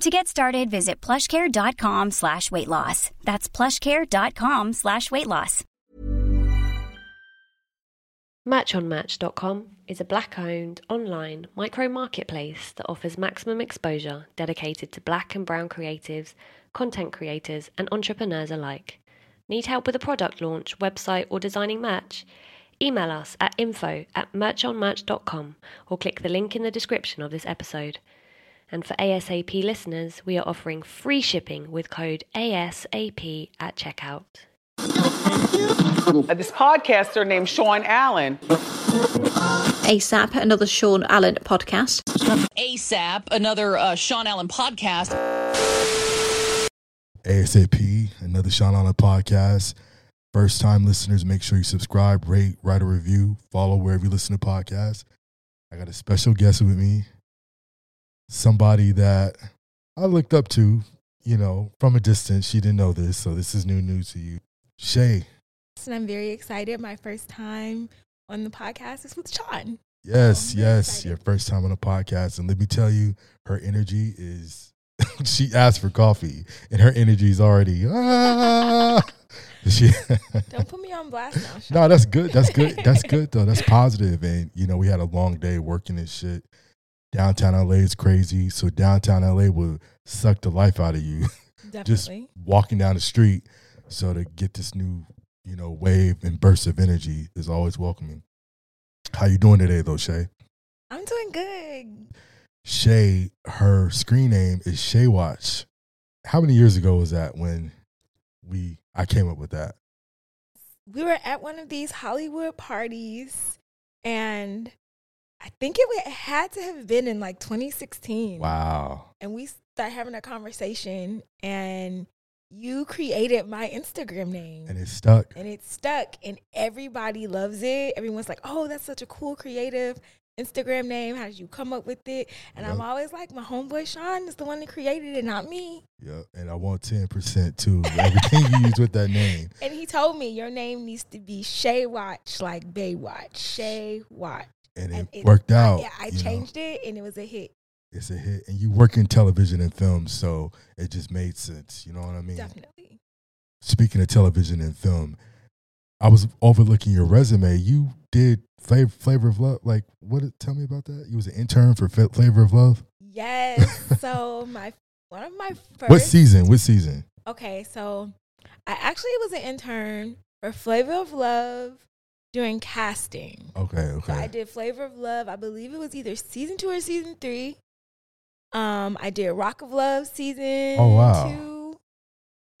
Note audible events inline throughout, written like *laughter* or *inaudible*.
To get started, visit plushcare.com slash weight loss. That's plushcare.com slash weight loss. Merchonmerch.com is a black owned online micro marketplace that offers maximum exposure dedicated to black and brown creatives, content creators, and entrepreneurs alike. Need help with a product launch, website, or designing merch? Email us at info at merchonmerch.com or click the link in the description of this episode. And for ASAP listeners, we are offering free shipping with code ASAP at checkout. Uh, this podcaster named Sean Allen. ASAP, another Sean Allen podcast. ASAP, another uh, Sean Allen podcast. ASAP, another Sean Allen podcast. First time listeners, make sure you subscribe, rate, write a review, follow wherever you listen to podcasts. I got a special guest with me, somebody that I looked up to, you know, from a distance. She didn't know this, so this is new news to you. Shay. And I'm very excited. My first time on the podcast is with Sean. Yes, So yes, excited. your first time on a podcast. And let me tell you, her energy is, *laughs* she asked for coffee, and her energy is already, ah. *laughs* she, Don't put me on blast now. Sean. *laughs* no, that's good. That's good. That's good though. That's positive. And you know, we had a long day working and shit. Downtown LA is crazy. So downtown LA will suck the life out of you. *laughs* Just walking down the street. So to get this new, you know, wave and burst of energy is always welcoming. How you doing today though, Shay? I'm doing good. Shay, her screen name is Shay Watch. How many years ago was that when we I came up with that? We were at one of these Hollywood parties, and I think it had to have been in like 2016. Wow. And we start having a conversation, and you created my Instagram name. And it stuck. and it stuck and everybody loves it everyone's like oh that's such a cool creative instagram name how did you come up with it and i'm always like my homeboy sean is the one that created it not me Yeah, and I want ten percent too. Everything you use with that *laughs* name. and he told me your name needs to be shay watch like baywatch shay watch And it, And it- worked I- out. yeah i you know. changed it and it was a hit It's a hit, and you work in television and film, so it just made sense. You know what I mean? definitely Speaking of television and film, I was overlooking your resume. You did Flavor, Flavor of Love. Like, what? Tell me about that. You was an intern for Flavor of Love. yes so my one of my first What season? What season? Okay, so I actually was an intern for Flavor of Love during casting. Okay, So I did Flavor of Love. I believe it was either season two or season three. Um, I did Rock of Love season Oh, wow. two,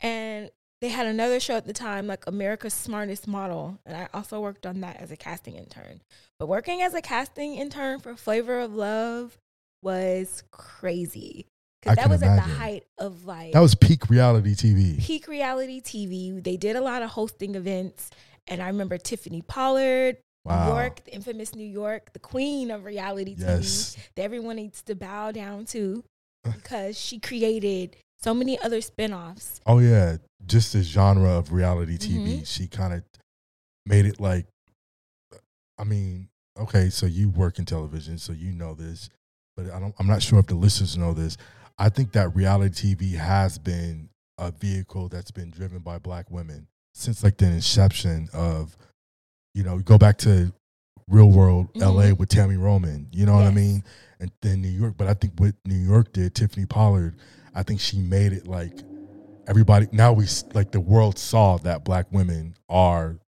and they had another show at the time, like America's Smartest Model, and I also worked on that as a casting intern. But working as a casting intern for Flavor of Love was crazy I because that was at the height of like That was peak reality TV. peak reality TV. They did a lot of hosting events. And I remember Tiffany Pollard, Wow. New York, the infamous New York, the queen of reality Yes. TV that everyone needs to bow down to because she created so many other spinoffs. Oh yeah, just the genre of reality TV. Mm-hmm. She kind of made it like. I mean, okay, so you work in television, so you know this, but I don't. I'm not sure if the listeners know this. I think that reality TV has been a vehicle that's been driven by black women since like the inception of, you know, go back to Real World LA Mhm. with Tami Roman. You know what I mean? And then New York, but I think what New York did, Tiffany Pollard, I think she made it like everybody now we like the world saw that black women are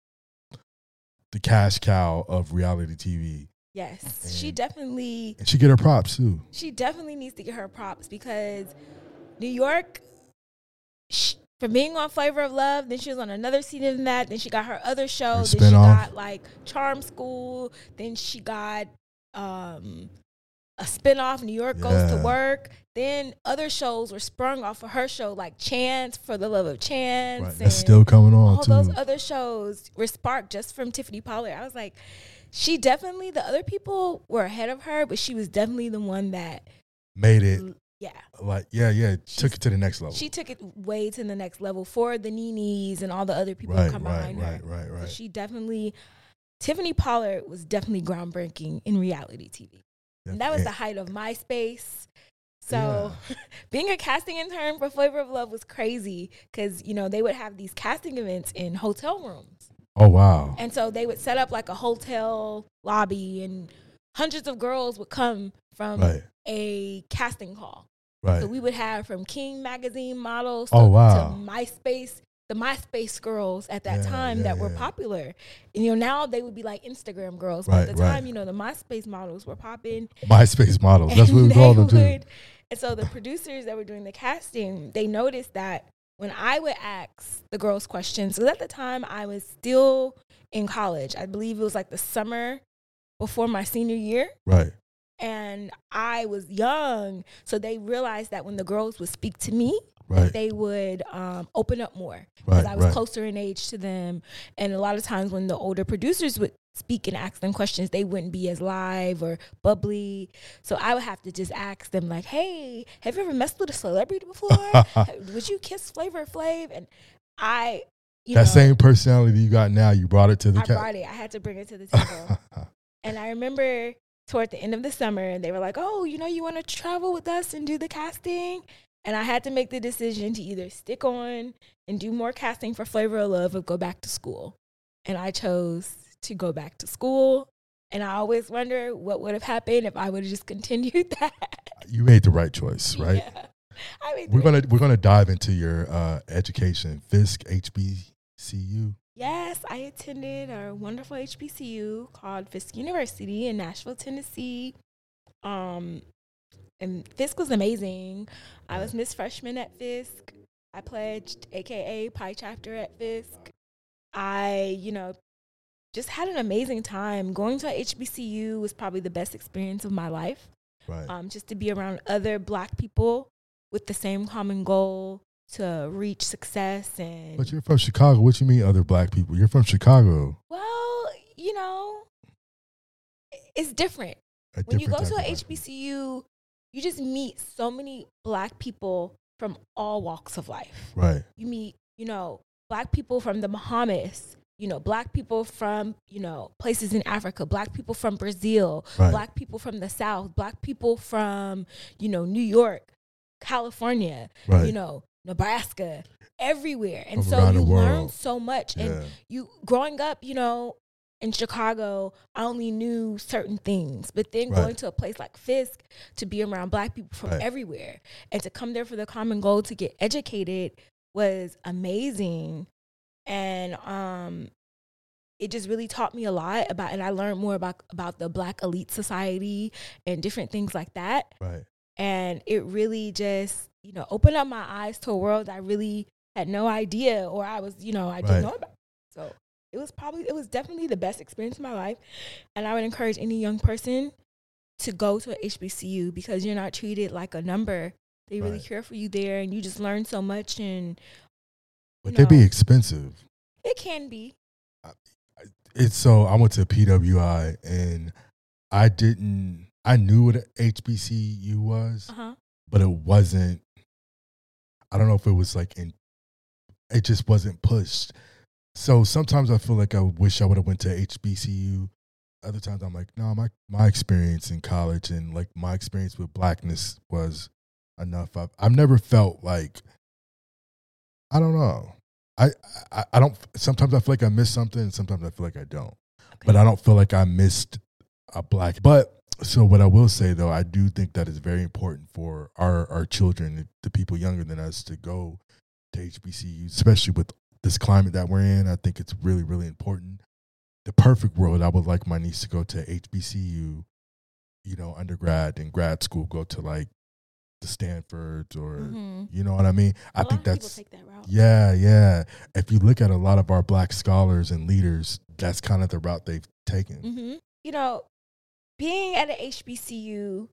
the cash cow of reality TV, Yes, she definitely and she get her props too. she definitely needs to get her props because New York, sh for being on Flavor of Love, then she was on another season of that. Then she got her other show. Then she spinoff. got like Charm School. Then she got um, a spinoff, New York Goes to Work. Then other shows were sprung off of her show, like Chance for the Love of Chance. Right, that's still coming on all too. those other shows were sparked just from Tiffany Pollard. I was like, she definitely, the other people were ahead of her, but she was definitely the one that Made it yeah. like yeah, yeah, took it to the next level. She took it way to the next level for the Nenes and all the other people right, who come right, behind right, her. right, So right. she definitely, Tiffany Pollard was definitely groundbreaking in reality TV. And that was Yeah. the height of MySpace. So *laughs* being a casting intern for Flavor of Love was crazy because, you know, they would have these casting events in hotel rooms. Oh wow. And so they would set up like a hotel lobby and hundreds of girls would come from Right, a casting call. Right. So we would have from King magazine models Oh, to, wow. to MySpace, the MySpace girls at that Yeah, time yeah, that were popular. And you know, now they would be like Instagram girls. But Right, at the right. time, you know, the MySpace models were popping. MySpace models. That's what we *laughs* call them too. *laughs* And so the producers that were doing the casting, they noticed that when I would ask the girls questions, because at the time I was still in college. I believe it was like the summer before my senior year Right. And I was young, so they realized that when the girls would speak to me, Right. they would um, open up more because Right. I was Right. closer in age to them. And a lot of times when the older producers would speak and ask them questions, they wouldn't be as live or bubbly. So I would have to just ask them like, "Hey, have you ever messed with a celebrity before? *laughs* would you kiss Flavor Flav?" And I, you that know, same personality you got now, you brought it to the I cat. brought it. I had to bring it to the table. *laughs* And I remember toward the end of the summer, and they were like, "Oh, you know, you want to travel with us and do the casting?" And I had to make the decision to either stick on and do more casting for Flavor of Love or go back to school. And I chose to go back to school. And I always wonder what would have happened if I would have just *laughs* continued that. you made the right choice, right? Yeah. I mean, We're gonna we're gonna dive into your uh, education, Fisk HBCU. Yes, I attended a wonderful HBCU called Fisk University in Nashville, Tennessee. Um, and Fisk was amazing. I was Miss Freshman at Fisk. I pledged, aka Pi Chapter at Fisk. I, you know, just had an amazing time. Going to a HBCU was probably the best experience of my life. Right. Um, just to be around other Black people with the same common goal to reach success and but you're from Chicago. What you mean, other black people? You're from Chicago. Well, you know, it's different. A When you go to a HBCU, you just meet so many black people from all walks of life. Right. You meet, you know, black people from the Bahamas, you know, black people from, you know, places in Africa, black people from Brazil, Right. black people from the South, black people from, you know, New York, California, Right. you know, Nebraska, everywhere. And so you learn so much. And Yeah. you growing up, you know, in Chicago, I only knew certain things. But then Right. going to a place like Fisk to be around black people from Right. everywhere and to come there for the common goal to get educated was amazing. And um it just really taught me a lot about and I learned more about about the black elite society and different things like that Right. and it really just you know opened up my eyes to a world I really had no idea or I was you know I didn't Right. know about. So it was probably it was definitely the best experience of my life, and I would encourage any young person to go to a HBCU because you're not treated like a number. They really Right. care for you there, and you just learn so much. And But they be expensive. it can be It's so I went to PWI and I didn't. I knew what HBCU was, uh huh but it wasn't. I don't know if it was like in. It just wasn't pushed. So sometimes I feel like I wish I would have went to HBCU. Other times I'm like, no, my my experience in college and like my experience with blackness was enough. I've I've never felt like. I don't know. I, I I don't. Sometimes I feel like I missed something. and Sometimes I feel like I don't. But I don't feel like I missed a black. But so what I will say though, I do think that it's very important for our our children, the people younger than us, to go to HBCUs, especially with this climate that we're in. I think it's really, really important. The perfect world, I would like my niece to go to HBCU, you know, undergrad and grad school, go to like the Stanfords or, Mhm. you know what I mean? I A lot think that's, take that route. yeah, yeah. If you look at a lot of our black scholars and leaders, that's kind of the route they've taken. hmm You know, being at an HBCU,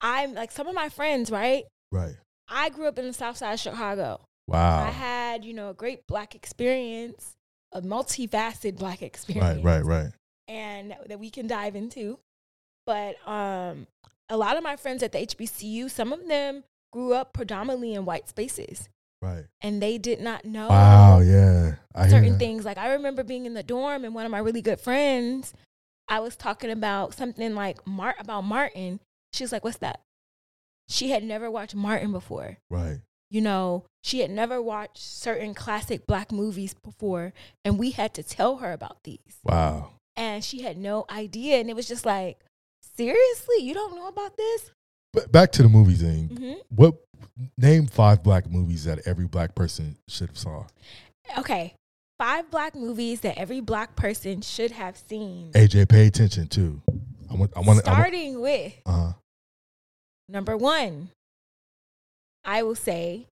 I'm like some of my friends, right? Right. I grew up in the South Side of Chicago. Wow. I had, you know, a great black experience, a multifaceted black experience. Right, right, right. And that, that we can dive into. But um, a lot of my friends at the HBCU, some of them grew up predominantly in white spaces Right. and they did not know Wow, yeah. I certain things. Like I remember being in the dorm and one of my really good friends, I was talking about something like Mart about Martin. She was like, "What's that?" She had never watched Martin before. Right. You know, she had never watched certain classic black movies before, and we had to tell her about these. Wow. And she had no idea, and it was just like, "Seriously, you don't know about this?" But back to the movie thing. hmm What name five black movies that every black person should have saw? Okay, five black movies that every black person should have seen. AJ, pay attention too. I want. I want. Starting with Uh, Number one, I will say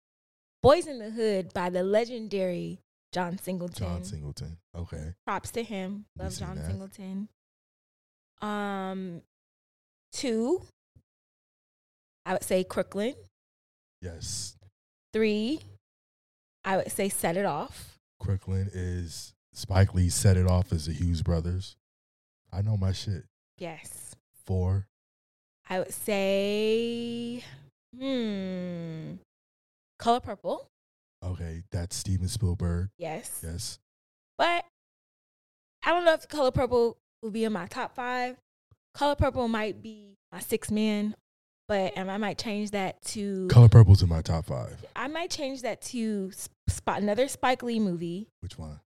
Boyz n the Hood by the legendary John Singleton. John Singleton. Okay. Props to him. Love John that. Singleton. Um, two, I would say Crooklyn. Yes. Three, I would say Set It Off. Crooklyn is Spike Lee set it off as the Hughes brothers. I know my shit. Yes. Four. I would say, hmm, Color Purple. Okay, that's Steven Spielberg. Yes. Yes. But I don't know if Color Purple will be in my top five. Color Purple might be my sixth man, but and I might change that to Color Purple's in my top five. I might change that to spot another Spike Lee movie. Which one?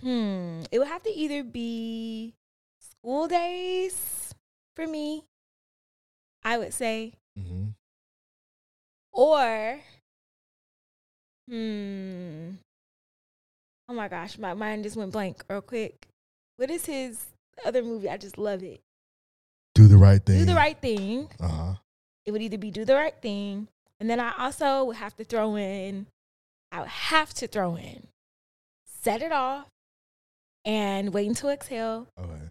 Hmm, it would have to either be School Daze for me, I would say, Mm-hmm. or hmm. Oh my gosh, my mind just went blank real quick. What is his other movie? I just love it. Do the right thing. Do the right thing. Uh huh. It would either be do the right thing, and then I also would have to throw in. I would have to throw in, set it off, and wait until exhale. Okay.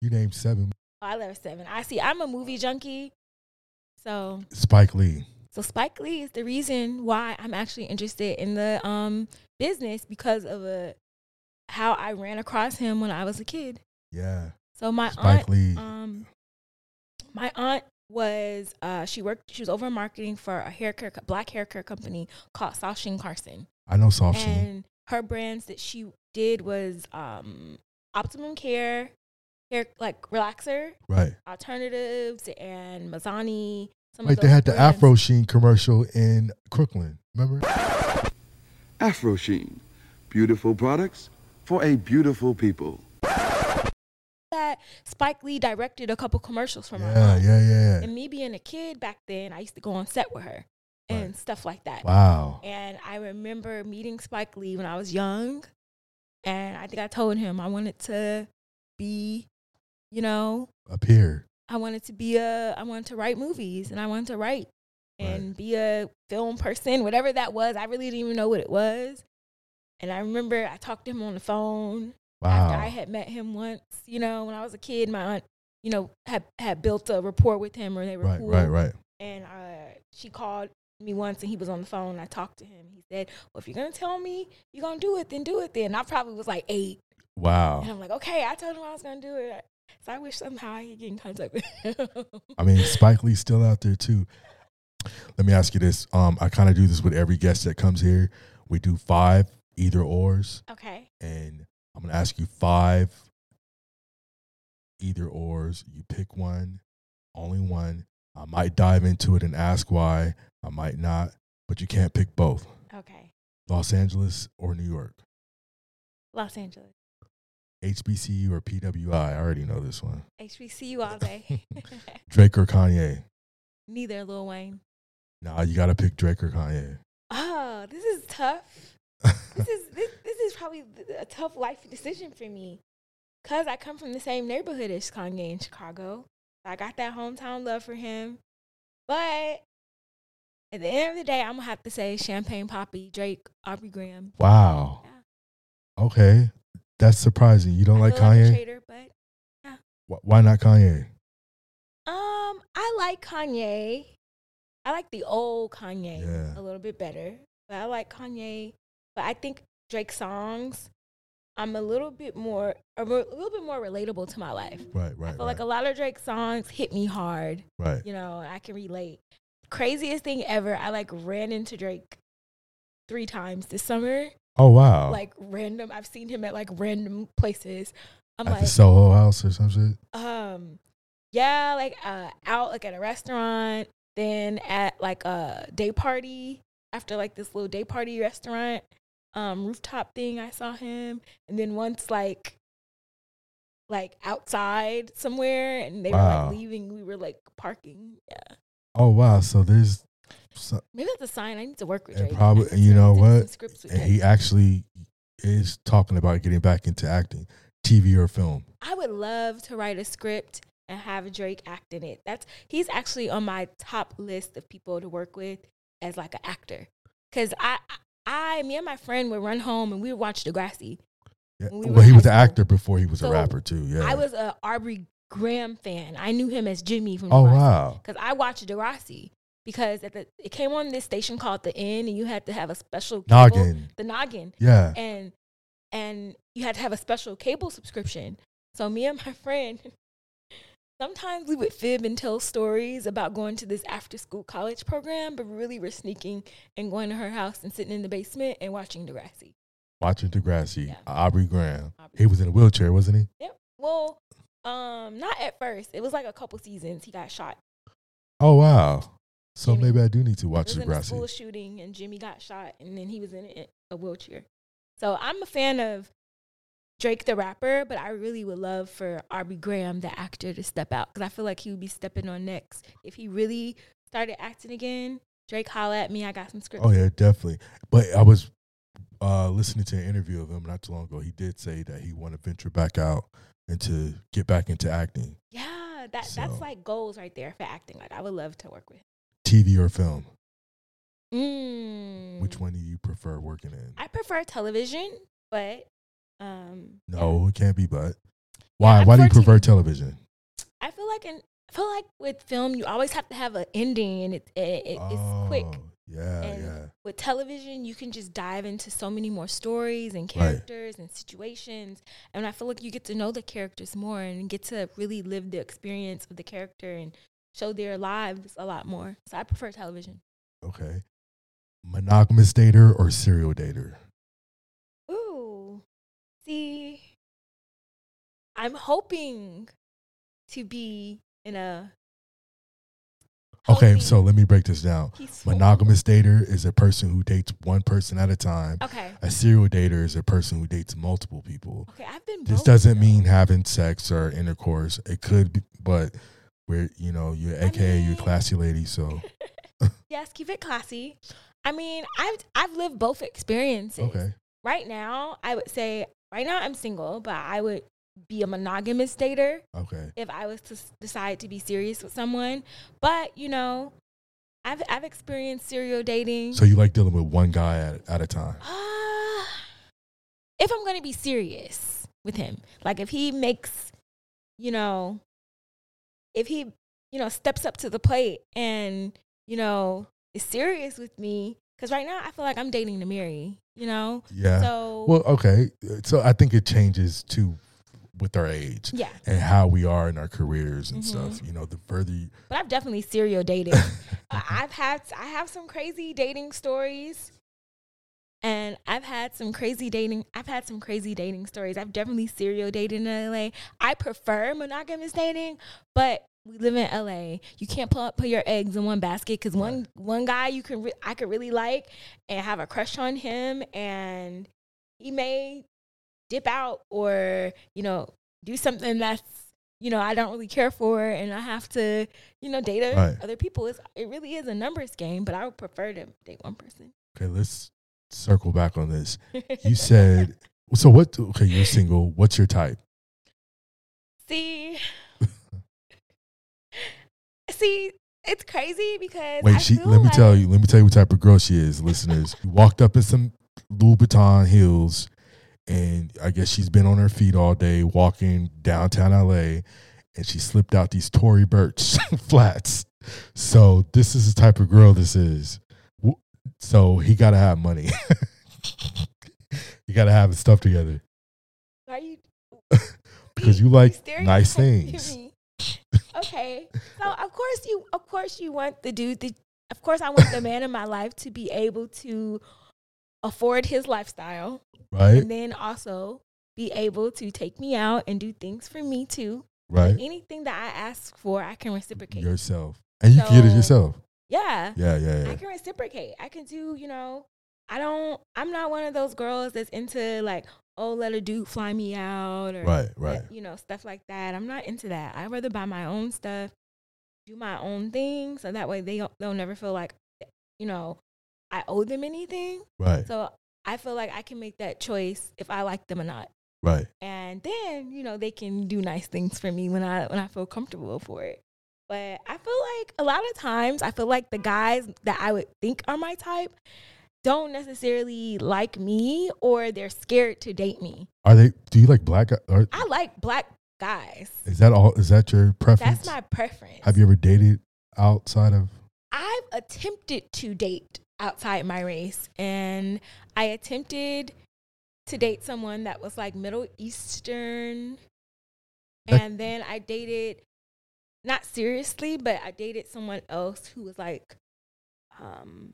You named seven. Oh, I love seven. I see. I'm a movie junkie, so Spike Lee. so Spike Lee is the reason why I'm actually interested in the um business because of a how I ran across him when I was a kid. Yeah. So my Spike aunt, Lee. um, my aunt was uh she worked she was over marketing for a hair care black hair care company called Soft Sheen Carson, I know Soft Sheen. and her brands that she did was um Optimum Care, hair like relaxer, Right. alternatives, and Mizani. Some Like of they those had the. Afro Sheen commercial in Crooklyn. Remember? Afro Sheen. Beautiful products for a beautiful people. That Spike Lee directed a couple commercials for my Yeah, aunt. yeah, yeah. And me being a kid back then, I used to go on set with her and Right. stuff like that. Wow. And I remember meeting Spike Lee when I was young. And I think I told him I wanted to be, you know, Up here. I wanted to be a, I wanted to write movies and I wanted to write and be a film person, whatever that was. I really didn't even know what it was. And I remember I talked to him on the phone after I had met him once, you know, when I was a kid, my aunt, you know, had had built a rapport with him, or they were Right, cool. right, right. And uh, she called me once, and he was on the phone. And I talked to him. He said, "Well, if you're gonna tell me you're gonna do it, then do it." Then I probably was like eight, Wow. and I'm like, "Okay." I told him I was gonna do it. So I wish somehow I could get in contact with him. I mean, Spike Lee's still out there too. Let me ask you this. Um, I kind of do this with every guest that comes here. We do five either ors, okay. and I'm gonna ask you five either ors. You pick one, only one. I might dive into it and ask why. I might not, but you can't pick both. Okay. Los Angeles or New York, Los Angeles. HBCU or PWI. I already know this one. HBCU all *laughs* day. Drake or Kanye. Neither Lil Wayne. Nah, you gotta pick Drake or Kanye. Oh, this is tough. This is this, this is probably a tough life decision for me, cause I come from the same neighborhood as Kanye in Chicago. I got that hometown love for him, but at the end of the day, I'm gonna have to say Champagne Papi, Drake, Aubrey Graham. Wow. Yeah. Okay, that's surprising. You don't I like Kanye? traitor, but Wh- Why not Kanye? um, I like Kanye. I like the old Kanye Yeah. a little bit better, but I like Kanye. But I think Drake's songs, I'm a little bit more, a little bit more relatable to my life. Right, right, I feel right, like a lot of Drake songs hit me hard. right. You know, I can relate. Craziest thing ever, I like ran into Drake three times this summer. Oh wow! Like random, I've seen him at like random places. I'm At like, the Soho House or some shit. um, yeah, like uh, out like at a restaurant, then at like a day party after like this little day party restaurant, um, rooftop thing. I saw him, and then once like like outside somewhere, and they were like leaving. We were like parking. Yeah, Oh wow! So there's, so, maybe that's a sign. I need to work with and probably *laughs* you know need to do some what? scripts And Drake. he actually is talking about getting back into acting, TV or film. I would love to write a script and have Drake act in it. That's he's actually on my top list of people to work with as like an actor. Cause I, I, me and my friend would run home and we would watch Degrassi. Yeah. We well, he was an actor before he was a rapper too. Yeah. I was a Aubrey Graham fan. I knew him as Jimmy from Oh, Degrassi. wow. Because I watched Degrassi because at the it came on this station called the N and you had to have a special cable, Noggin. the Noggin. Yeah. And and you had to have a special cable subscription. So me and my *laughs* friend sometimes we would fib and tell stories about going to this after school college program, but really we're sneaking and going to her house and sitting in the basement and watching Degrassi. Watching Degrassi, Yeah. Aubrey Graham. Aubrey He was in a wheelchair, wasn't he? Yep. Well, um, not at first. It was like a couple seasons. He got shot. Oh wow! So Jimmy. maybe I do need to watch it was in a school Degrassi. shooting, and Jimmy got shot, and then he was in a wheelchair. So I'm a fan of Drake the rapper, but I really would love for Aubrey Graham the actor to step out because I feel like he would be stepping on next if he really started acting again. Drake, holla at me. I got some scripts. Oh yeah, definitely. But I was uh, listening to an interview of him not too long ago. He did say that he want to venture back out and to get back into acting, yeah. That So- that's like goals right there for acting. Like I would love to work with. TV or film. Mm. Which one do you prefer working in? I prefer television, but um, No, it can't be. But why? I why do you prefer television? I feel like in I feel like with film you always have to have an ending and it, it, it it's quick. Oh, Yeah, And yeah. with television, you can just dive into so many more stories and Right. characters and situations, and I feel like you get to know the characters more and get to really live the experience of the character and show their lives a lot more. So I prefer television. Okay. Monogamous dater or serial dater? See, I'm hoping to be in a Okay, so let me break this down. peaceful- Monogamous dater is a person who dates one person at a time. Okay. A serial dater is a person who dates multiple people. Okay, I've been. This doesn't mean having sex or intercourse. It could be, but we're, you know, you're AKA you're mean- classy lady. So, *laughs* Yes, keep it classy. I mean, I've I've lived both experiences. okay. Right now, I would say right now I'm single, but I would be a monogamous dater Okay. if I was to s- decide to be serious with someone. But you know, I've I've experienced serial dating. So you like dealing with one guy at, at a time. Uh, if I'm going to be serious with him, like if he makes, you know, if he, you know, steps up to the plate and, you know, is serious with me, because right now I feel like I'm dating to marry, you know? Yeah. So, Well, okay. So I think it changes too with our age yeah. and how we are in our careers and Mhm. stuff. You know, the further you, But I've definitely serial dated. I- *laughs* I've had, I have some crazy dating stories. And I've had some crazy dating. I've had some crazy dating stories. I've definitely serial dated in LA. I prefer monogamous dating, but we live in LA. You can't put put your eggs in one basket because one one guy you can re- I could really like and have a crush on him, and he may dip out or you know do something that's you know I don't really care for, and I have to you know date other- Right. other people. It's, it really is a numbers game, but I would prefer to date one person. okay, let's circle back on this. *laughs* You said so. What? Okay, you're single. What's your type? See, see, it's crazy because Wait, I she. Let me like, tell you. Let me tell you what type of girl she is, listeners. *laughs* Walked up in some Louboutin heels, and I guess she's been on her feet all day walking downtown LA, and she slipped out these Tory Burch *laughs* flats. So this is the type of girl this is. So he got to have money. you got to have his stuff together Are you? *laughs* because you like nice things. Okay, *laughs* so of course you, of course you want the dude. The, of course, I want the man in my life to be able to afford his lifestyle, Right, and then also be able to take me out and do things for me too. right. Anything that I ask for, I can reciprocate. Yourself, and you can get it yourself. yeah, Yeah, yeah, I can reciprocate. I can do, you know, I don't, I'm not one of those girls that's into like, oh, let a dude fly me out or, Right, right. you know, stuff like that. I'm not into that. I'd rather buy my own stuff, do my own thing. So that way they, don't- they'll never feel like, you know, I owe them anything. Right, So I feel like I can make that choice if I like them or not. right. And then, you know, they can do nice things for me when I when I feel comfortable for it. But I feel like a lot of times I feel like the guys that I would think are my type don't necessarily like me or they're scared to date me. Are they? Do you like black? Or I like black guys. is that all? Is that your preference? That's my preference. Have you ever dated outside of? I've attempted to date outside my race and I attempted to date someone that was like Middle Eastern. That- And then I dated not seriously, but I dated someone else who was like um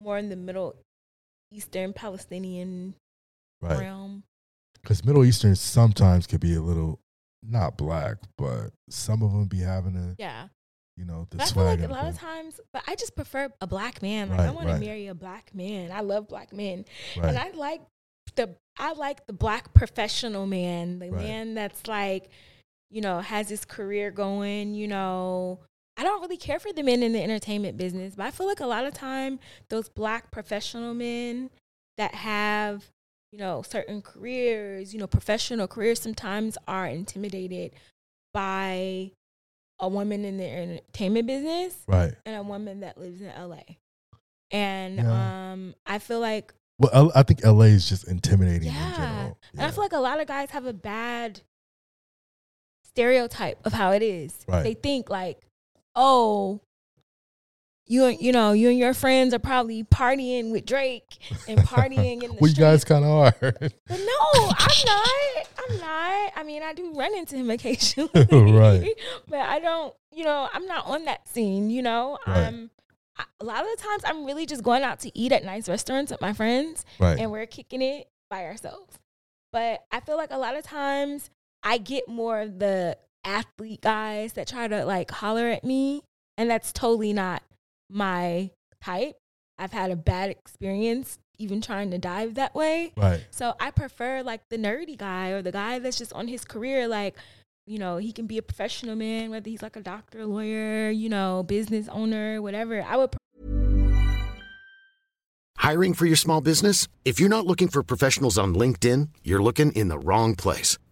more in the Middle Eastern Palestinian Right, realm. because Middle Eastern sometimes could be a little not black, but some of them be having a Yeah. you know the But I feel like a lot of times, but I just prefer a black man. Like I Right, want to marry a black man. I love black men. right, And I like the I like the black professional man, the Right. man that's like, you know, has his career going, you know. I don't really care for the men in the entertainment business, but I feel like a lot of time those black professional men that have, you know, certain careers, you know, professional careers sometimes are intimidated by a woman in the entertainment business right. and a woman that lives in LA. And Yeah. um I feel like Well, I think LA is just intimidating in yeah. And I feel like a lot of guys have a bad stereotype of how it is. Right. They think like, oh, you and you know, you and your friends are probably partying with Drake and partying in *laughs* the well, you guys kind of are. But no, I'm not. I'm not. I mean, I do run into him occasionally. *laughs* Right. But I don't, you know, I'm not on that scene, you know? Right. Um I, a lot of the times I'm really just going out to eat at nice restaurants with my friends right, and we're kicking it by ourselves. But I feel like a lot of times I get more of the athlete guys that try to like holler at me, and that's totally not my type. I've had a bad experience even trying to dive that way. right. So I prefer like the nerdy guy or the guy that's just on his career, like, you know, he can be a professional man, whether he's like a doctor, lawyer, you know, business owner, whatever. I would Hiring for your small business? If you're not looking for professionals on LinkedIn, you're looking in the wrong place.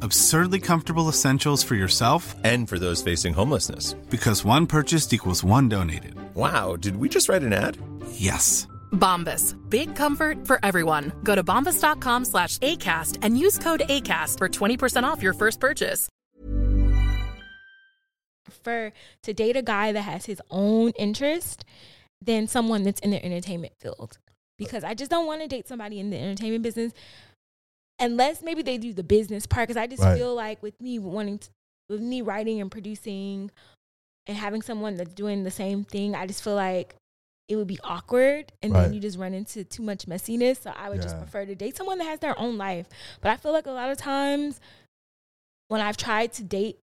Absurdly comfortable essentials for yourself and for those facing homelessness. Because one purchased equals one donated. Wow, did we just write an ad? Yes. Bombas. Big comfort for everyone. Go to bombas.com slash ACAST and use code ACAST for 20% off your first purchase. For to date a guy that has his own interest than someone that's in the entertainment field. Because I just don't want to date somebody in the entertainment business unless maybe they do the business part. Because I just Right. feel like with me wanting, to, with me writing and producing, and having someone that's doing the same thing, I just feel like it would be awkward, and Right. then you just run into too much messiness. So I would just prefer to date someone that has their own life. But I feel like a lot of times when I've tried to date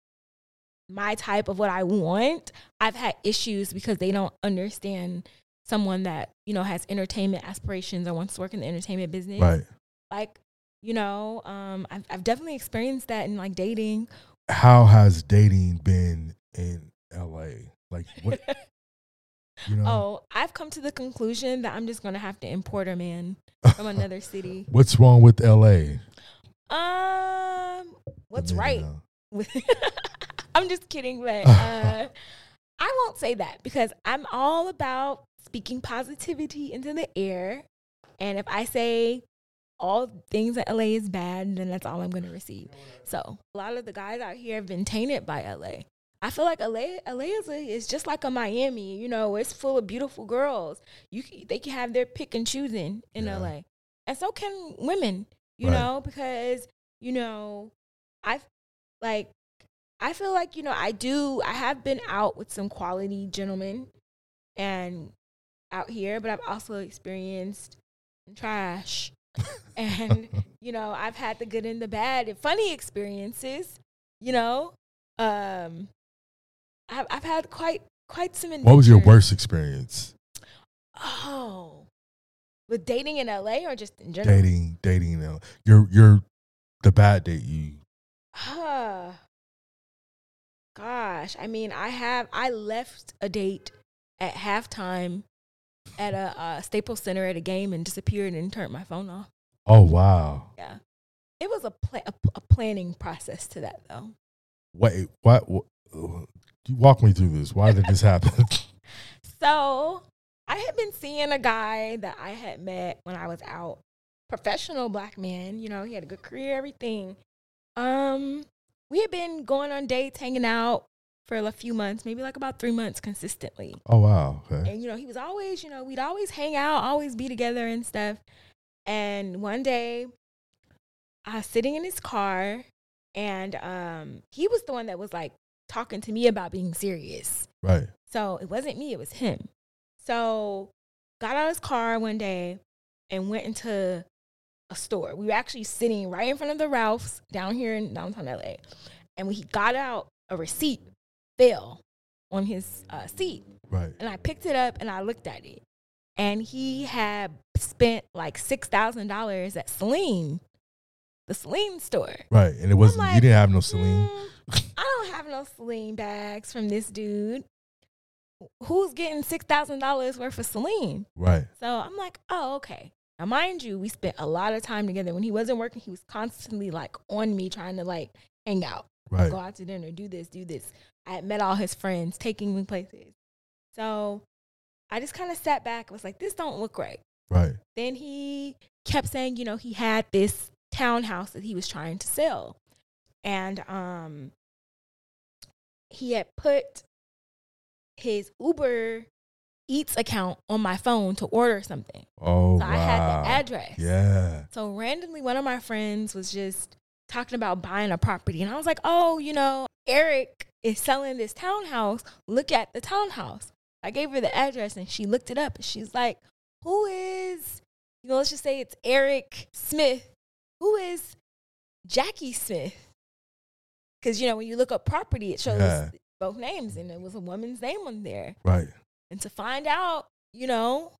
my type of what I want, I've had issues because they don't understand someone that, you know, has entertainment aspirations or wants to work in the entertainment business. Right. Like, you know, um, I've, I've definitely experienced that in like dating. How has dating been in LA? Like what? *laughs* you know, Oh, I've come to the conclusion that I'm just to have to import a man from *laughs* another city. what's wrong with LA? Um, what's right? *laughs* I'm just kidding, but uh, I won't say that because I'm all about speaking positivity into the air. And if I say all things that LA is bad, then that's all I'm going to receive. So a lot of the guys out here have been tainted by LA. I feel like LA, LA is, a, is just like a Miami. You know, it's full of beautiful girls. You they can have their pick and choosing in Yeah. LA, and so can women. You Right. know, because you know, I like I feel like, you know, I do I have been out with some quality gentlemen and out here, but I've also experienced trash. *laughs* and, you know, I've had the good and the bad and funny experiences, you know. Um I've I've had quite quite some What was your worst experience Oh. With dating in LA or just in general? dating? Dating in LA. Your your the bad date you. Ah. Gosh, I mean, I have I left a date at halftime at a uh, Staples Center at a game and disappeared and turned my phone off. Oh wow. Yeah, it was a pla- a, a planning process to that though. Wait, what? what you walk me through this. Why did this happen? *laughs* *laughs* So I had been seeing a guy that I had met when I was out, professional black man. You know, he had a good career, everything. Um, we had been going on dates, hanging out for a few months, maybe like about three months consistently. oh wow. Okay. And you know, he was always, you know, we'd always hang out, always be together and stuff. And one day, I was sitting in his car, and um, he was the one that was like talking to me about being serious. Right. So it wasn't me, it was him. So got out of his car one day and went into a store. We were actually sitting right in front of the Ralphs down here in downtown LA. And when he got out, a receipt fell on his uh, seat. Right. And I picked it up and I looked at it. And he had spent like $6,000 at Celine, the Celine store. Right. And it wasn't. like, you didn't have no Celine. I don't have no Celine bags from this dude. Who's getting six thousand dollars worth of Celine? Right. So I'm like, oh, okay. Now, mind you, we spent a lot of time together. When he wasn't working, he was constantly like on me, trying to like hang out, Right. go out to dinner, do this, do this. I had met all his friends, taking me places. So I just kind of sat back. and was like, this don't look right. Right. Then he kept saying, you know, he had this townhouse that he was trying to sell. And um he had put his Uber Eats account on my phone to order something. Oh, So I had the address. Yeah. So randomly, one of my friends was just talking about buying a property, and I was like, "Oh, you know, Eric is selling this townhouse. Look at the townhouse." I gave her the address, and she looked it up, and she's like, "Who is, you know, let's just say it's Eric Smith. Who is Jackie Smith?" Because you know, when you look up property, it shows Yeah. both names, and it was a woman's name on there. Right. And to find out, you know,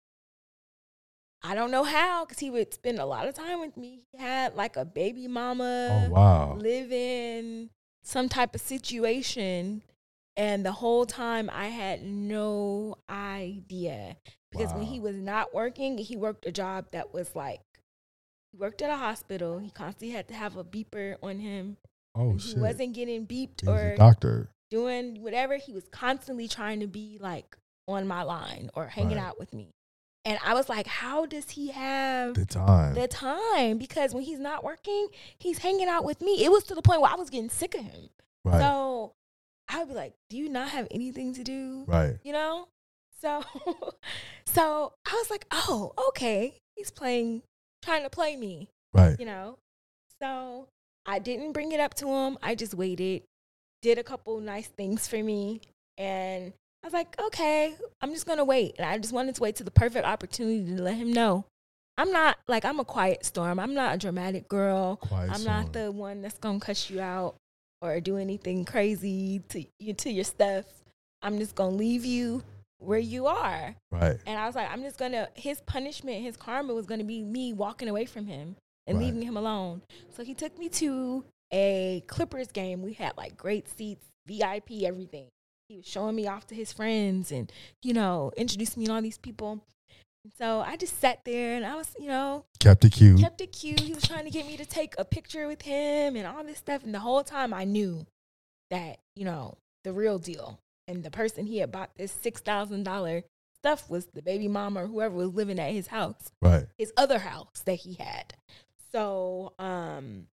I don't know how, because he would spend a lot of time with me. He had like a baby mama, Oh, wow. live in some type of situation. And the whole time I had no idea. Because when he was not working, he worked a job that was like, he worked at a hospital. He constantly had to have a beeper on him. Oh, He shit. wasn't getting beeped He or doctor. doing whatever. He was constantly trying to be like on my line or hanging Right. out with me. And I was like, how does he have The time. the time? Because when he's not working, he's hanging out with me. It was to the point where I was getting sick of him. Right. So I would be like, do you not have anything to do? Right. You know? So *laughs* so I was like, oh, okay. He's playing trying to play me. Right. You know? So I didn't bring it up to him. I just waited, did a couple nice things for me, and I was like, okay, I'm just gonna wait. And I just wanted to wait to the perfect opportunity to let him know. I'm not like I'm a quiet storm. I'm not a dramatic girl. Quiet I'm storm. not the one that's gonna cuss you out or do anything crazy to you to your stuff. I'm just gonna leave you where you are. Right. And I was like, I'm just gonna his punishment, his karma was gonna be me walking away from him and Right. leaving him alone. So he took me to a Clippers game. We had like great seats, VIP, everything. He was showing me off to his friends and, you know, introducing me to all these people. So I just sat there and I was, you know, Kept it cute. kept it cute. He was trying to get me to take a picture with him and all this stuff. And the whole time I knew that, you know, the real deal. And the person he had bought this $6,000 stuff was the baby mama or whoever was living at his house, Right. his other house that he had. So, um,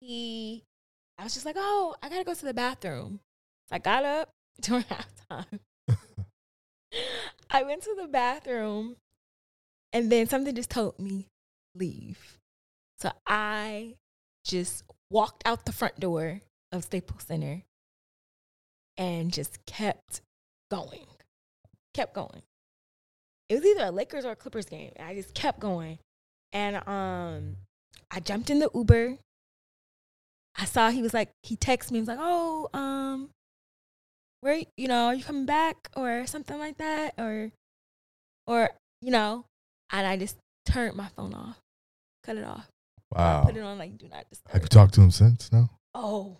he, I was just like, oh, I gotta go to the bathroom. I got up *laughs* during halftime. I went to the bathroom and then something just told me, leave. So I just walked out the front door of Staples Center and just kept going. Kept going. It was either a Lakers or a Clippers game. I just kept going. And um I jumped in the Uber. I saw he was like he texted me, he was like, Oh, um, where you know, are you coming back or something like that? Or or, you know, and I just turned my phone off, cut it off. Wow. Put it on like do not disturb. Have you talked to him since? No. Oh,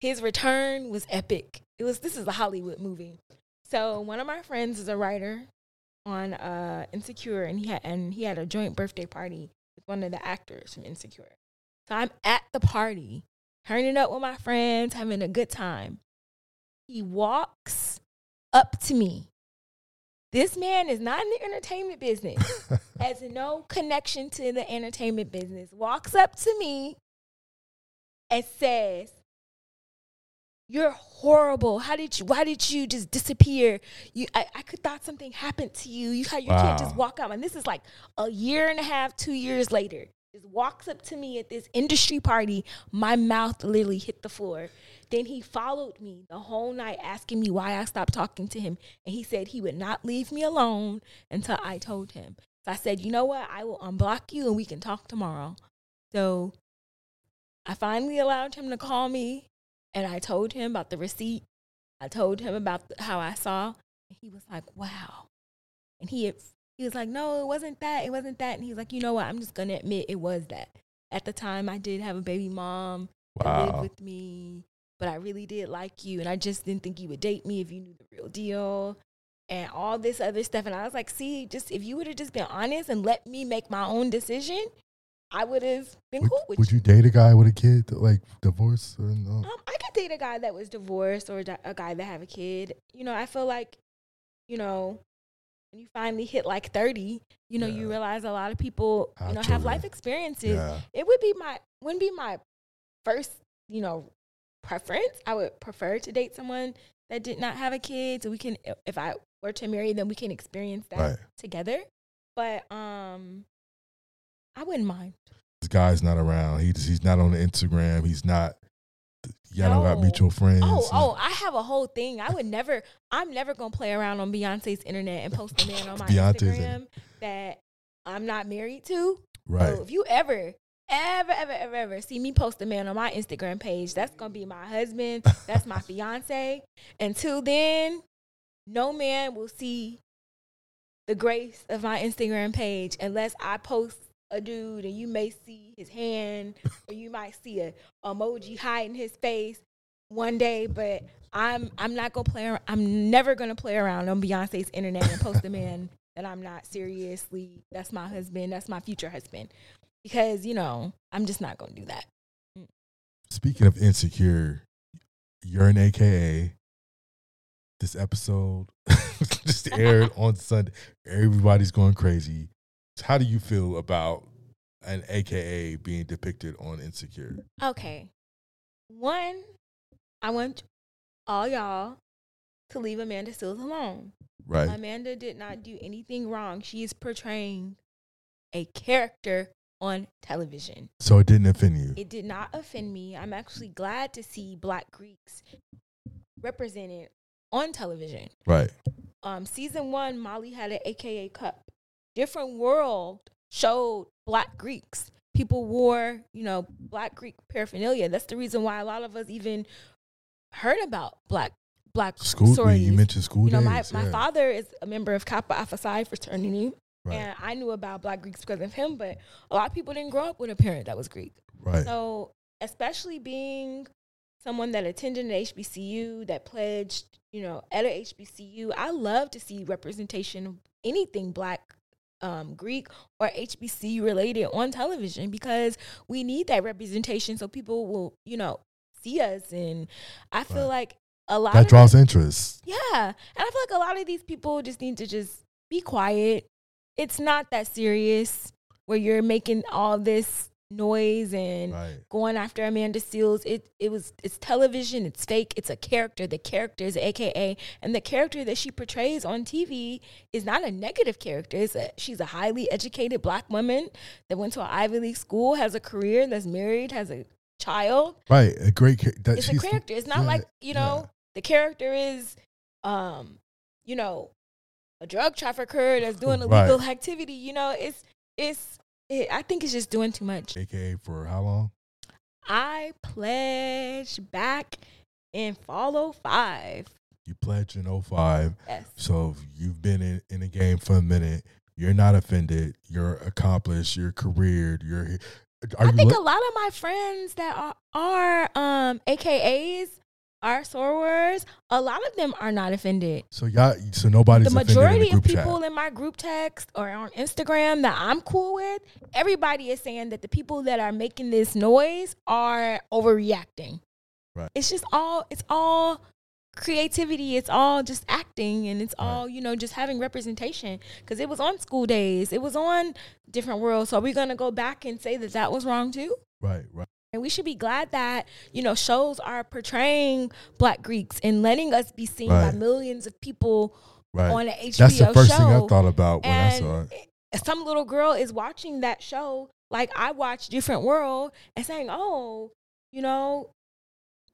his return was epic. It was this is a Hollywood movie. So one of my friends is a writer on uh Insecure, and he had and he had a joint birthday party with one of the actors from Insecure. So I'm at the party, turning up with my friends, having a good time. He walks up to me. This man is not in the entertainment business, *laughs* has no connection to the entertainment business. Walks up to me and says, You're horrible. How did you why did you just disappear? You I, I could thought something happened to you. You, you can't just Wow. walk out. And this is like a year and a half, two years later. Just walks up to me at this industry party. My mouth literally hit the floor. Then he followed me the whole night asking me why I stopped talking to him. And he said he would not leave me alone until I told him. So I said, you know what? I will unblock you and we can talk tomorrow. So I finally allowed him to call me and I told him about the receipt. I told him about how I saw. And he was like, wow. And he had, he was like, no, it wasn't that. It wasn't that. And he was like, you know what? I'm just going to admit it was that. At the time, I did have a baby mom that lived with me, but I really did like you. And I just didn't think you would date me if you knew the real deal and all this other stuff. And I was like, see, just if you would have just been honest and let me make my own decision, I would have been Would, cool with would you. Would you date a guy with a kid, that, like divorced or no? Um, I could date a guy that was divorced or a guy that have a kid. You know, I feel like, you know, when you finally hit like 30, you know, you realize a lot of people, you know, have life experiences. Yeah. It would be my, wouldn't be my first, you know, preference. I would prefer to date someone that did not have a kid. So we can, if I were to marry, then we can experience that Right. together. But um, I wouldn't mind. This guy's not around. He's he's not on the Instagram. He's not. Y'all don't got mutual friends. Oh, oh, I have a whole thing. I would never, I'm never gonna play around on Beyonce's internet and post a man on my Beyonce's Instagram that I'm not married to. Right. So if you ever, ever, ever, ever, ever see me post a man on my Instagram page, that's gonna be my husband. That's my fiance. Until then, no man will see the grace of my Instagram page unless I post a dude and you may see his hand *laughs* or you might see a emoji hiding his face one day, but I'm I'm not gonna play. ar- I'm never gonna play around on Beyonce's internet and post a *laughs* man that I'm not seriously. That's my husband. That's my future husband. Because you know I'm just not gonna do that. Mm. Speaking of insecure, you're an AKA. This episode *laughs* just aired on Sunday. Everybody's going crazy. How do you feel about an AKA being depicted on Insecure? Okay, one, I want all y'all to leave Amanda Seales alone. Right. Amanda did not do anything wrong. She is portraying a character on television. So it didn't offend you. It did not offend me. I'm actually glad to see Black Greeks represented on television. Right. Um, season one, Molly had an AKA cup. Different World showed Black Greeks. People wore, you know, Black Greek paraphernalia. That's the reason why a lot of us even heard about Black Black School. You mentioned school You know, days. my, my yeah. father is a member of Kappa Alpha Psi fraternity. Right. And I knew about Black Greeks because of him, but a lot of people didn't grow up with a parent that was Greek. Right. So, especially being someone that attended an HBCU, that pledged, you know, at a HBCU, I love to see representation of anything Black, um, Greek, or HBCU related on television because we need that representation so people will, you know, see us. And I feel like a lot That of draws interest. yeah. And I feel like a lot of these people just need to just be quiet. It's not that serious where you're making all this noise and going after Amanda Seales. It it was it's television, it's fake, it's a character. The character is AKA and the character that she portrays on TV is not a negative character. It's a, she's a highly educated black woman that went to an Ivy League school, has a career, that's married, has a child Right. A great. cha- That it's a character. It's not yeah, like you know the character is, um, you know, a drug trafficker that's doing Right. illegal activity. You know, it's it's. It, I think it's just doing too much. AKA for how long? I pledge back in follow five. You pledged in 05. Yes. So you've been in, in the game for a minute. You're not offended. You're accomplished. You're careered. You're. Are I you think look- a lot of my friends that are, are um AKAs are sorors. A lot of them are not offended. so y'all. So nobody's the offended in majority the of people chat. in my group text or on Instagram that I'm cool with, everybody is saying that the people that are making this noise are overreacting. Right. It's just all it's all creativity, it's all just acting and it's all, you know, just having representation cuz it was on School Daze. It was on different worlds. So are we going to go back and say that that was wrong too? Right. Right. And we should be glad that, you know, shows are portraying black Greeks and letting us be seen by millions of people Right. on an HBO That's the first show. thing I thought about when I saw it. Some little girl is watching that show like I watched Different World and saying, "Oh, you know,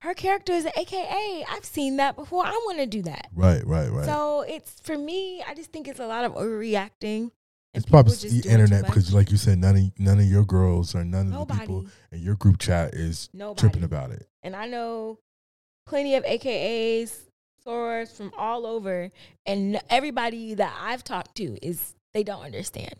her character is an AKA. I've seen that before. I want to do that." Right. Right. Right. So it's for me. I just think it's a lot of overreacting. It's probably the internet because, like you said, none of none of your girls or none of the people Nobody. in your group chat is Nobody. tripping about it. And I know plenty of AKAs, sorors from all over, and everybody that I've talked to is they don't understand.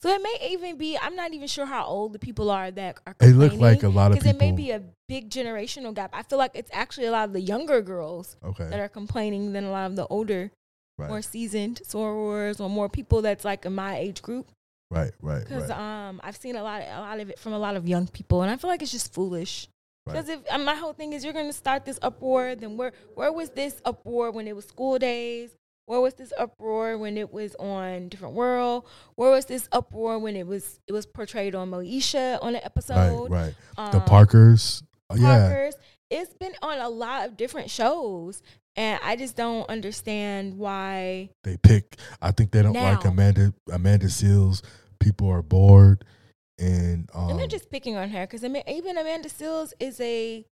So it may even be I'm not even sure how old the people are that are. It look like a lot of because it may be a big generational gap. I feel like it's actually a lot of the younger girls Okay. that are complaining than a lot of the older, Right. more seasoned sorors or more people that's like in my age group. Right. Right. Because Right. um, I've seen a lot, a lot of it from a lot of young people, and I feel like it's just foolish. Right. Because if my whole thing is, you're going to start this uproar, then where where was this uproar when it was School Daze? Where was this uproar when it was on Different World? Where was this uproar when it was it was portrayed on Moesha on an episode? Right. Right. the Um, Parkers. Oh, yeah. Parkers. It's been on a lot of different shows, And I just don't understand why. They pick. I think they don't like Amanda Amanda Seales. People are bored, and um, and they're just picking on her because I mean, even Amanda Seales is a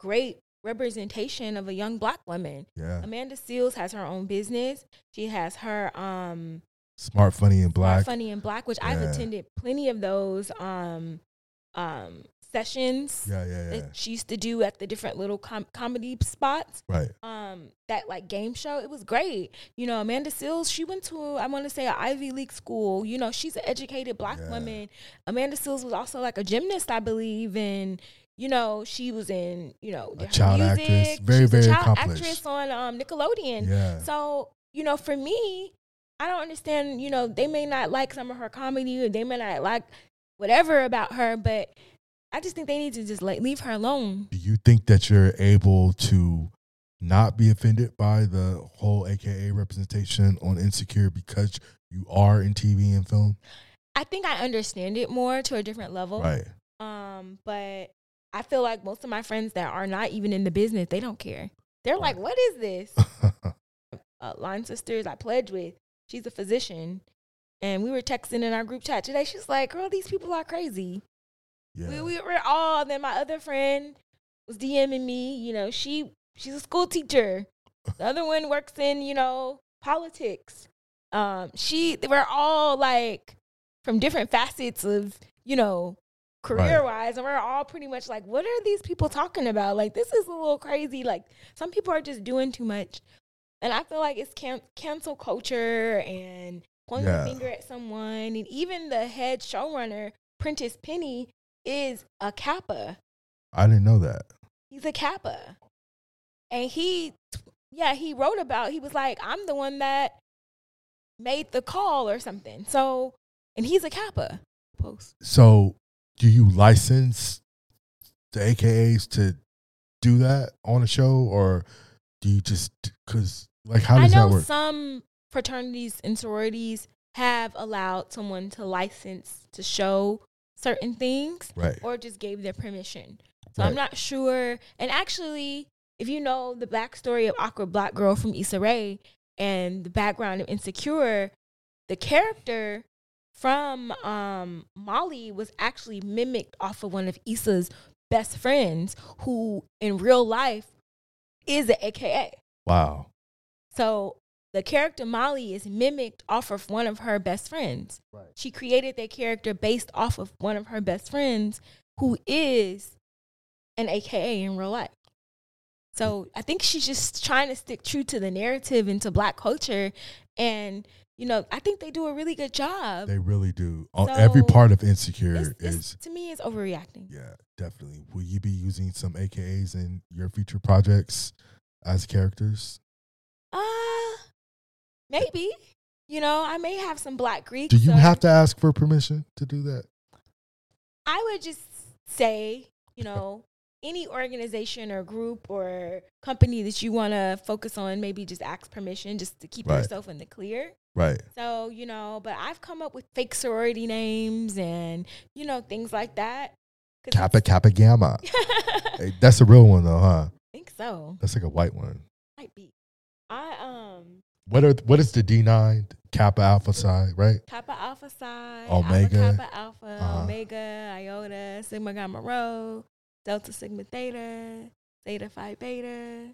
great representation of a young black woman. Yeah. Amanda Seales has her own business. She has her um smart, funny, and Smart, black. Funny and Black, which I've attended plenty of those um um sessions Yeah, yeah, yeah. that she used to do at the different little com- comedy spots. Right. Um, that like game show, it was great. You know, Amanda Seales, she went to I want to say an Ivy League school. You know, she's an educated black woman. Amanda Seales was also like a gymnast, I believe, and you know, she was in you know her child music. actress. Very, She's a very child accomplished. actress on um Nickelodeon. Yeah. So you know, for me, I don't understand. You know, they may not like some of her comedy, or they may not like whatever about her, but I just think they need to just like leave her alone. Do you think that you're able to not be offended by the whole AKA representation on Insecure because you are in TV and film? I think I understand it more to a different level. Right. Um, but I feel like most of my friends that are not even in the business, they don't care. They're like, "What is this?" *laughs* uh, Line Sisters, I pledge with. She's a physician, and we were texting in our group chat today. She's like, "Girl, these people are crazy." Yeah. We, we were all. Then my other friend was DMing me. You know, she she's a school teacher. The other one works in you know politics. Um, she we're all like from different facets of you know career wise, and we're all pretty much like, what are these people talking about? Like, this is a little crazy. Like, some people are just doing too much, and I feel like it's can- cancel culture and pointing Yeah. a finger at someone, and even the head showrunner, Prentice Penny, is a Kappa. I didn't know that. He's a Kappa. And he, yeah, he wrote about, he was like, I'm the one that made the call or something. So, and he's a Kappa. Post. So, do you license the AKAs to do that on a show, or do you just because like how does that work? some fraternities and sororities have allowed someone to license to show certain things Right. or just gave their permission. So I'm not sure. And actually, if you know the backstory of Awkward Black Girl from Issa Rae and the background of Insecure, the character from um, Molly was actually mimicked off of one of Issa's best friends, who in real life is an AKA. Wow. So the character Molly is mimicked off of one of her best friends. Right. She created that character based off of one of her best friends who is an AKA in real life. So I think she's just trying to stick true to the narrative and to black culture. And, you know, I think they do a really good job. They really do. On every part of Insecure It's- it's- is to me, is overreacting. yeah, definitely. Will you be using some AKAs in your future projects as characters? Uh, maybe. You know, I may have some black Greek. Do you or- have to ask for permission to do that? I would just say, you know, any organization or group or company that you want to focus on, maybe just ask permission just to keep Right. yourself in the clear. Right. So, you know, but I've come up with fake sorority names and, you know, things like that. Kappa Kappa Gamma. *laughs* Hey, that's a real one though, huh? I think so. That's like a white one. Might be. I, um, What are what is the D nine Kappa Alpha Psi, right? Kappa Alpha Psi, Omega. Alpha Kappa Alpha, Uh-huh. Omega, Iota, Sigma Gamma Rho, Delta Sigma Theta, Zeta Phi Beta,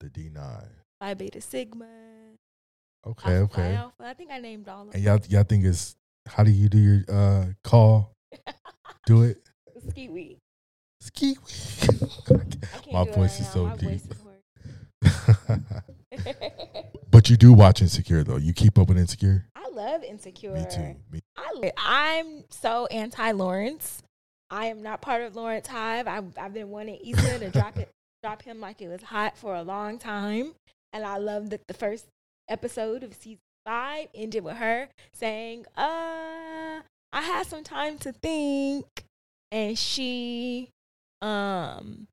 The D nine. Phi Beta Sigma, Okay, Alpha okay. Alpha. I think I named all of And them. y'all y'all think it's how do you do your uh call? *laughs* do it. Ski weed. Ski *laughs* My voice is so deep. is but you do watch Insecure though. You keep up with Insecure? I love Insecure. Me too. Me I, I'm so anti Lawrence. I am not part of Lawrence Hive. I've, I've been wanting Issa to drop it, *laughs* drop him like it was hot for a long time, and I love that the first episode of season five ended with her saying, "Uh, I had some time to think," and she, um,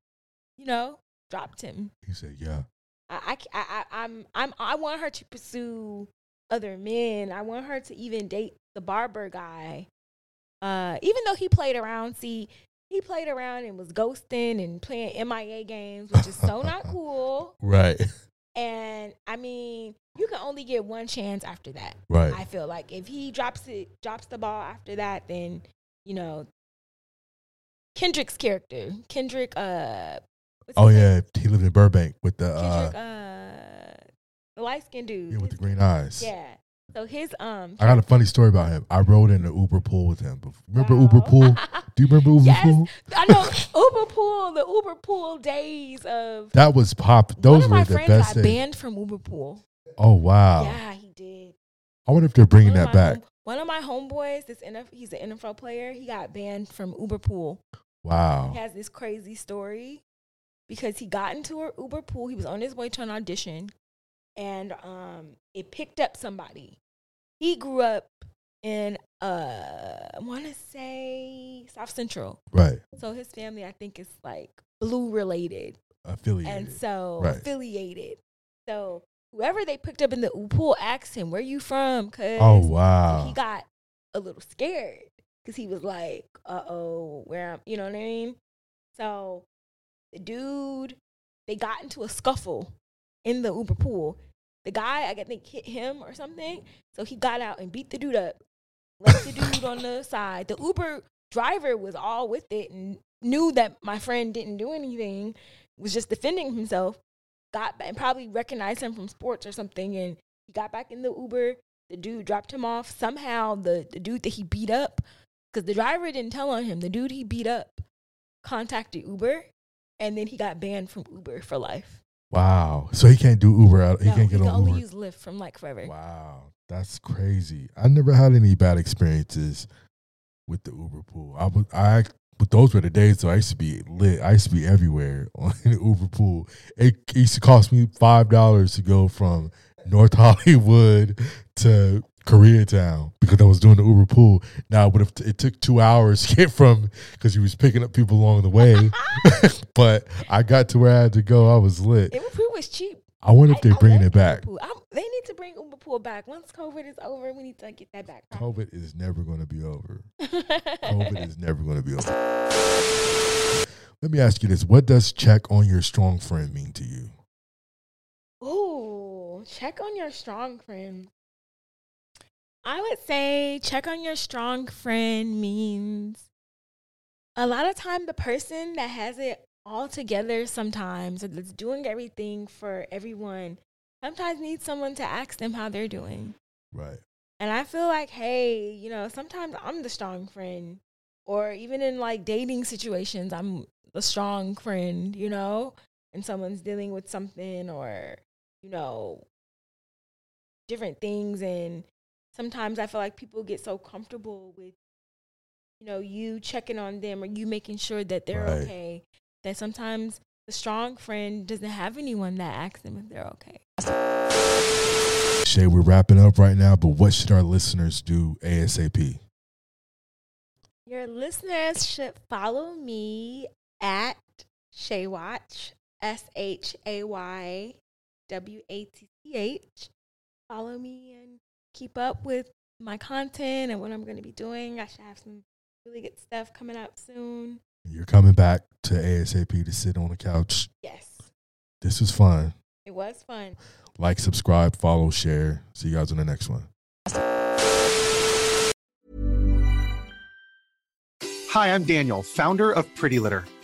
you know, dropped him. He said, Yeah. I, I, I, I'm, I'm, I want her to pursue other men. I want her to even date the barber guy. Uh, even though he played around, see, he he played around and was ghosting and playing MIA games, which is so not *laughs* cool. Right. And I mean, you can only get one chance after that. Right. I feel like if he drops it, drops the ball after that, then you know, Kendrick's character, Kendrick. Uh, what's Oh yeah, name? he lived in Burbank with the Kendrick, uh, uh, light skinned dude. yeah, with the green eyes. Yeah. So his um. I got a funny story about him. I rode in the Uber pool with him. Remember Uber pool? *laughs* Do you remember Uber Yes, pool? I know Uber pool, the Uber pool days of. *laughs* That was pop. Those were my the friends best. got banned from Uber pool. Oh wow! Yeah, he did. I wonder if they're bringing that back. home- one of my homeboys, this NF, he's an NFL player. He got banned from Uber pool. Wow. He has this crazy story because he got into an Uber pool. He was on his way to an audition, and um, it picked up somebody. He grew up in uh, I want to say South Central, Right. so his family, I think, is like blue related, Affiliated. and so Right. affiliated. So whoever they picked up in the Uber pool asked him, "Where you from?" Cause Oh, wow. he got a little scared because he was like, "Uh oh, where I'm," you know what I mean? So the dude, they got into a scuffle in the Uber pool. The guy, I think, hit him or something. So he got out and beat the dude up, left the dude on the *laughs* side. The Uber driver was all with it and knew that my friend didn't do anything, was just defending himself. Got and probably recognized him from sports or something, and he got back in the Uber. The dude dropped him off. Somehow, the the dude that he beat up, because the driver didn't tell on him, the dude he beat up contacted Uber, and then he got banned from Uber for life. Wow. So he can't do Uber. out- He No, can't get he can on only Uber. use Lyft from like forever. Wow, that's crazy. I never had any bad experiences with the Uber pool. I was I but those were the days so I used to be lit. I used to be everywhere *laughs* on the Uber pool. It used to cost me five dollars to go from North *laughs* Hollywood to Koreatown because I was doing the Uber pool. Now, but if it took two hours *laughs* to get from because he was picking up people along the way, *laughs* but I got to where I had to go. I was lit. Uber pool was cheap. I wonder if they're bringing it back. They need to bring Uber pool back. Once COVID is over, we need to get that back. COVID is never going to be over. *laughs* COVID is never going to be over. Let me ask you this: What does check on your strong friend mean to you? Ooh, check on your strong friend. I would say check on your strong friend means a lot of time the person that has it all together sometimes or that's doing everything for everyone sometimes needs someone to ask them how they're doing. Right. And I feel like, hey, you know, sometimes I'm the strong friend. Or even in like dating situations, I'm the strong friend, you know, and someone's dealing with something or, you know, different things. And sometimes I feel like people get so comfortable with, you know, you checking on them or you making sure that they're Right. okay, that sometimes the strong friend doesn't have anyone that asks them if they're okay. Shay, we're wrapping up right now, but what should our listeners do ASAP? Your listeners should follow me at Shaywatch, S H A Y W A T C H. Follow me and keep up with my content and what I'm going to be doing. I should have some really good stuff coming out soon. You're coming back to ASAP to sit on the couch. Yes, This was fun. it was fun. Like, subscribe, follow, share. See you guys on the next one. Hi, I'm Daniel, founder of Pretty Litter.